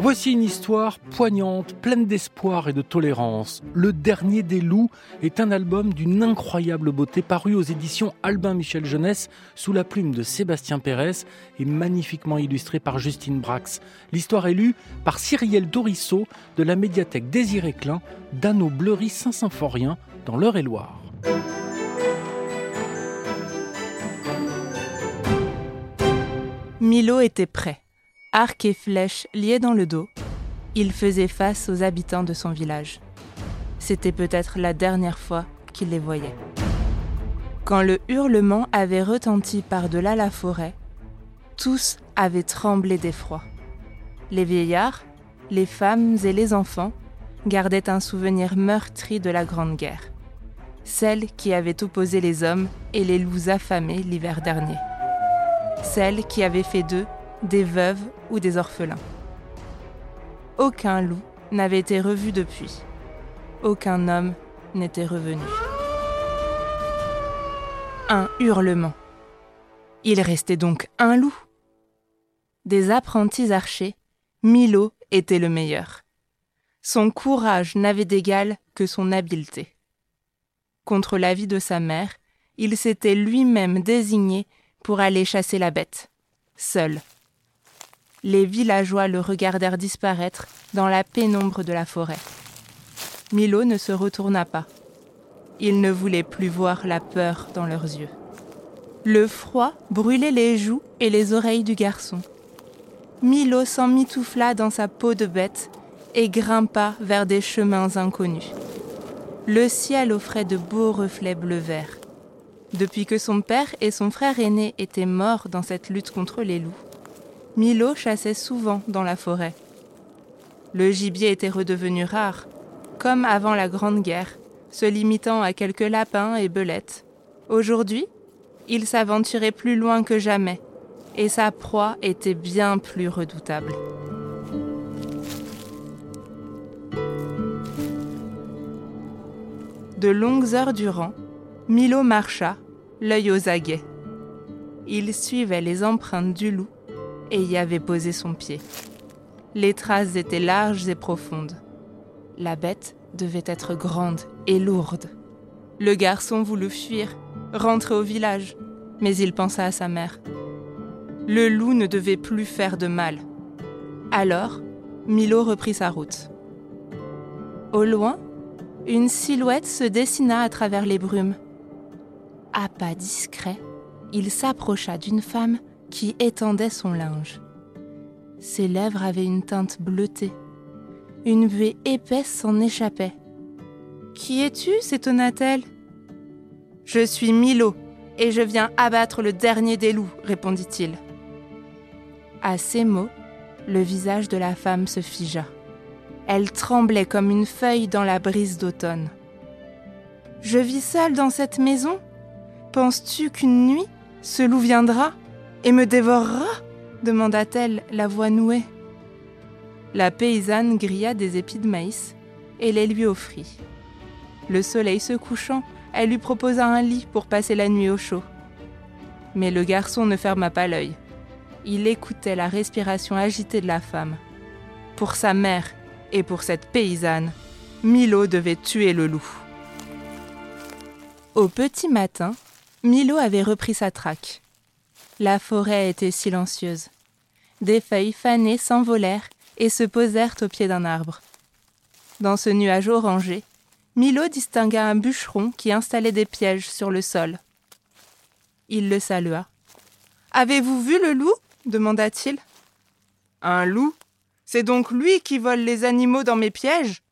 Voici une histoire poignante, pleine d'espoir et de tolérance. Le dernier des loups est un album d'une incroyable beauté paru aux éditions Albin Michel Jeunesse sous la plume de Sébastien Pérez et magnifiquement illustré par Justine Brax. L'histoire est lue par Cyrielle Dorisseau de la médiathèque Désiré Klein d'Anneau Bleury Saint-Symphorien dans l'Eure-et-Loire. Milo était prêt arc et flèche liés dans le dos, il faisait face aux habitants de son village. C'était peut-être la dernière fois qu'il les voyait. Quand le hurlement avait retenti par-delà la forêt, tous avaient tremblé d'effroi. Les vieillards, les femmes et les enfants gardaient un souvenir meurtri de la Grande Guerre, celle qui avait opposé les hommes et les loups affamés l'hiver dernier, celle qui avait fait d'eux des veuves ou des orphelins. Aucun loup n'avait été revu depuis. Aucun homme n'était revenu. Un hurlement. Il restait donc un loup. Des apprentis archers, Milo était le meilleur. Son courage n'avait d'égal que son habileté. Contre l'avis de sa mère, il s'était lui-même désigné pour aller chasser la bête, seul, les villageois le regardèrent disparaître dans la pénombre de la forêt. Milo ne se retourna pas. Il ne voulait plus voir la peur dans leurs yeux. Le froid brûlait les joues et les oreilles du garçon. Milo s'emmitoufla dans sa peau de bête et grimpa vers des chemins inconnus. Le ciel offrait de beaux reflets bleu-vert. Depuis que son père et son frère aîné étaient morts dans cette lutte contre les loups, Milo chassait souvent dans la forêt. Le gibier était redevenu rare, comme avant la Grande Guerre, se limitant à quelques lapins et belettes. Aujourd'hui, il s'aventurait plus loin que jamais, et sa proie était bien plus redoutable. De longues heures durant, Milo marcha, l'œil aux aguets. Il suivait les empreintes du loup et y avait posé son pied. Les traces étaient larges et profondes. La bête devait être grande et lourde. Le garçon voulut fuir, rentrer au village, mais il pensa à sa mère. Le loup ne devait plus faire de mal. Alors, Milo reprit sa route. Au loin, une silhouette se dessina à travers les brumes. À pas discret, il s'approcha d'une femme qui étendait son linge. Ses lèvres avaient une teinte bleutée. Une buée épaisse s'en échappait. Qui es-tu s'étonna-t-elle. Je suis Milo, et je viens abattre le dernier des loups, répondit-il. À ces mots, le visage de la femme se figea. Elle tremblait comme une feuille dans la brise d'automne. Je vis seule dans cette maison? Penses-tu qu'une nuit, ce loup viendra? Et me dévorera demanda-t-elle, la voix nouée. La paysanne grilla des épis de maïs et les lui offrit. Le soleil se couchant, elle lui proposa un lit pour passer la nuit au chaud. Mais le garçon ne ferma pas l'œil. Il écoutait la respiration agitée de la femme. Pour sa mère et pour cette paysanne, Milo devait tuer le loup. Au petit matin, Milo avait repris sa traque. La forêt était silencieuse. Des feuilles fanées s'envolèrent et se posèrent au pied d'un arbre. Dans ce nuage orangé, Milo distingua un bûcheron qui installait des pièges sur le sol. Il le salua. Avez-vous vu le loup? demanda-t-il. Un loup? C'est donc lui qui vole les animaux dans mes pièges?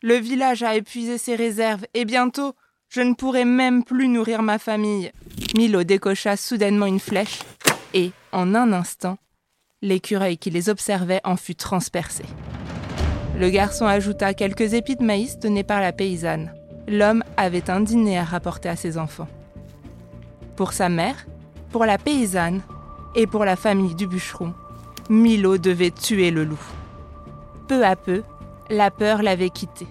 Le village a épuisé ses réserves et bientôt je ne pourrai même plus nourrir ma famille. Milo décocha soudainement une flèche et, en un instant, l'écureuil qui les observait en fut transpercé. Le garçon ajouta quelques épis de maïs donnés par la paysanne. L'homme avait un dîner à rapporter à ses enfants. Pour sa mère, pour la paysanne et pour la famille du bûcheron, Milo devait tuer le loup. Peu à peu, la peur l'avait quitté.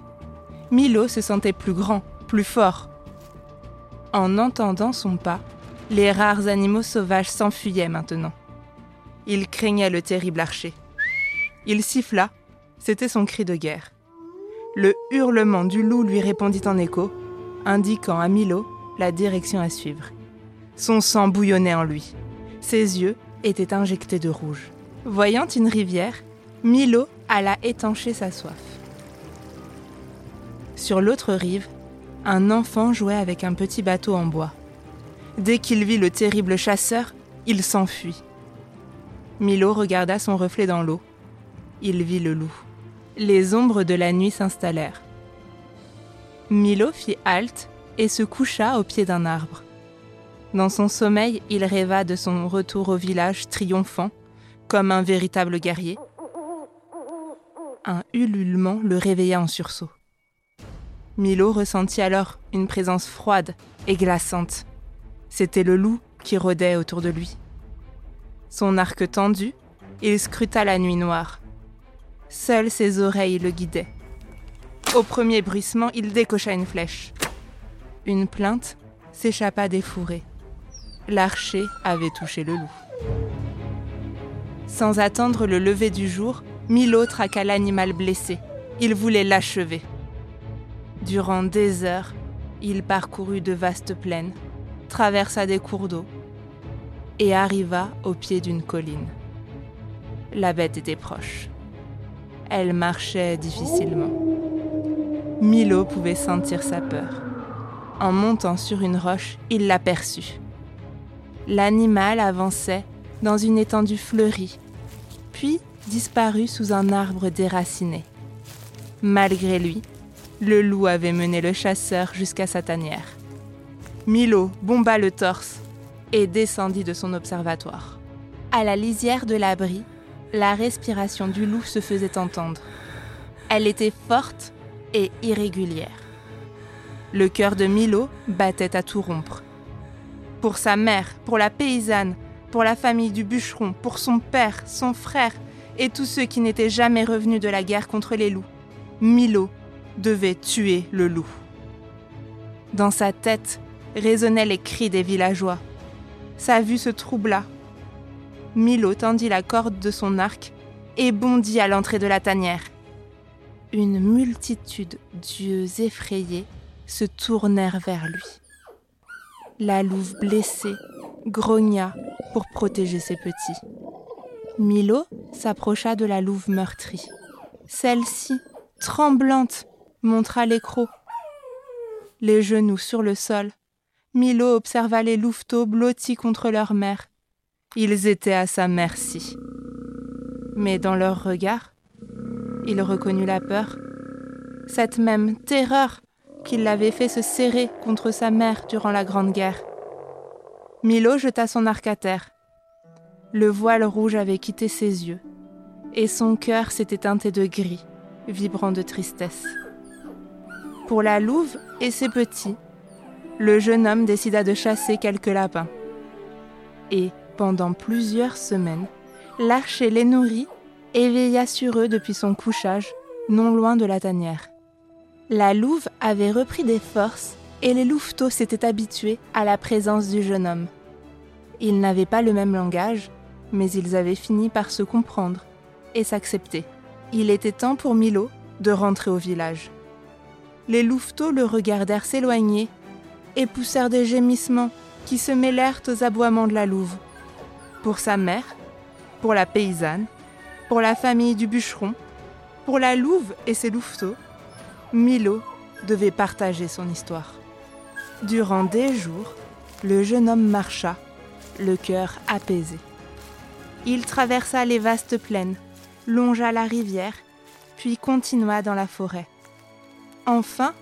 Milo se sentait plus grand, plus fort. En entendant son pas, les rares animaux sauvages s'enfuyaient maintenant. Il craignait le terrible archer. Il siffla C'était son cri de guerre. Le hurlement du loup lui répondit en écho, indiquant à Milo la direction à suivre. Son sang bouillonnait en lui. Ses yeux étaient injectés de rouge. Voyant une rivière, Milo alla étancher sa soif. Sur l'autre rive, un enfant jouait avec un petit bateau en bois. Dès qu'il vit le terrible chasseur, il s'enfuit. Milo regarda son reflet dans l'eau. Il vit le loup. Les ombres de la nuit s'installèrent. Milo fit halte et se coucha au pied d'un arbre. Dans son sommeil, il rêva de son retour au village triomphant, comme un véritable guerrier. Un ululement le réveilla en sursaut. Milo ressentit alors une présence froide et glaçante. C'était le loup qui rôdait autour de lui. Son arc tendu, il scruta la nuit noire. Seules ses oreilles le guidaient. Au premier bruissement, il décocha une flèche. Une plainte s'échappa des fourrés. L'archer avait touché le loup. Sans attendre le lever du jour, Milo traqua l'animal blessé. Il voulait l'achever. Durant des heures, il parcourut de vastes plaines, traversa des cours d'eau et arriva au pied d'une colline. La bête était proche. Elle marchait difficilement. Milo pouvait sentir sa peur. En montant sur une roche, il l'aperçut. L'animal avançait dans une étendue fleurie, puis disparut sous un arbre déraciné. Malgré lui, le loup avait mené le chasseur jusqu'à sa tanière. Milo bomba le torse et descendit de son observatoire. À la lisière de l'abri, la respiration du loup se faisait entendre. Elle était forte et irrégulière. Le cœur de Milo battait à tout rompre. Pour sa mère, pour la paysanne, pour la famille du bûcheron, pour son père, son frère et tous ceux qui n'étaient jamais revenus de la guerre contre les loups, Milo devait tuer le loup. Dans sa tête résonnaient les cris des villageois. Sa vue se troubla. Milo tendit la corde de son arc et bondit à l'entrée de la tanière. Une multitude d'yeux effrayés se tournèrent vers lui. La louve blessée grogna pour protéger ses petits. Milo s'approcha de la louve meurtrie. Celle-ci, tremblante, montra l'écrou. Les genoux sur le sol, Milo observa les louveteaux blottis contre leur mère. Ils étaient à sa merci. Mais dans leur regard, il reconnut la peur, cette même terreur qui l'avait fait se serrer contre sa mère durant la Grande Guerre. Milo jeta son arc à terre. Le voile rouge avait quitté ses yeux, et son cœur s'était teinté de gris, vibrant de tristesse. Pour la louve et ses petits, le jeune homme décida de chasser quelques lapins. Et, pendant plusieurs semaines, l'archer les nourrit et veilla sur eux depuis son couchage, non loin de la tanière. La louve avait repris des forces et les louveteaux s'étaient habitués à la présence du jeune homme. Ils n'avaient pas le même langage, mais ils avaient fini par se comprendre et s'accepter. Il était temps pour Milo de rentrer au village les louveteaux le regardèrent s'éloigner et poussèrent des gémissements qui se mêlèrent aux aboiements de la louve. Pour sa mère, pour la paysanne, pour la famille du bûcheron, pour la louve et ses louveteaux, Milo devait partager son histoire. Durant des jours, le jeune homme marcha, le cœur apaisé. Il traversa les vastes plaines, longea la rivière, puis continua dans la forêt. Enfin,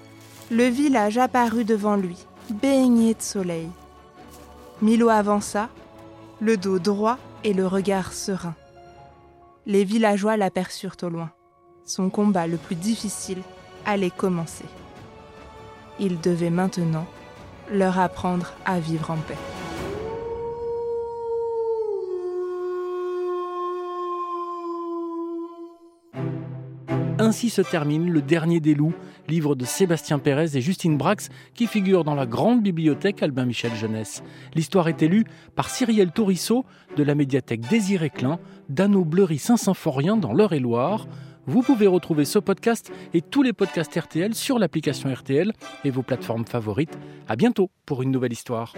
le village apparut devant lui, baigné de soleil. Milo avança, le dos droit et le regard serein. Les villageois l'aperçurent au loin. Son combat le plus difficile allait commencer. Il devait maintenant leur apprendre à vivre en paix. Ainsi se termine Le Dernier des loups, livre de Sébastien Pérez et Justine Brax, qui figure dans la grande bibliothèque Albin Michel Jeunesse. L'histoire est élue par Cyrielle Torisseau de la médiathèque Désiré Klein, d'Anneau Bleury Saint-Symphorien dans l'Eure-et-Loire. Vous pouvez retrouver ce podcast et tous les podcasts RTL sur l'application RTL et vos plateformes favorites. À bientôt pour une nouvelle histoire.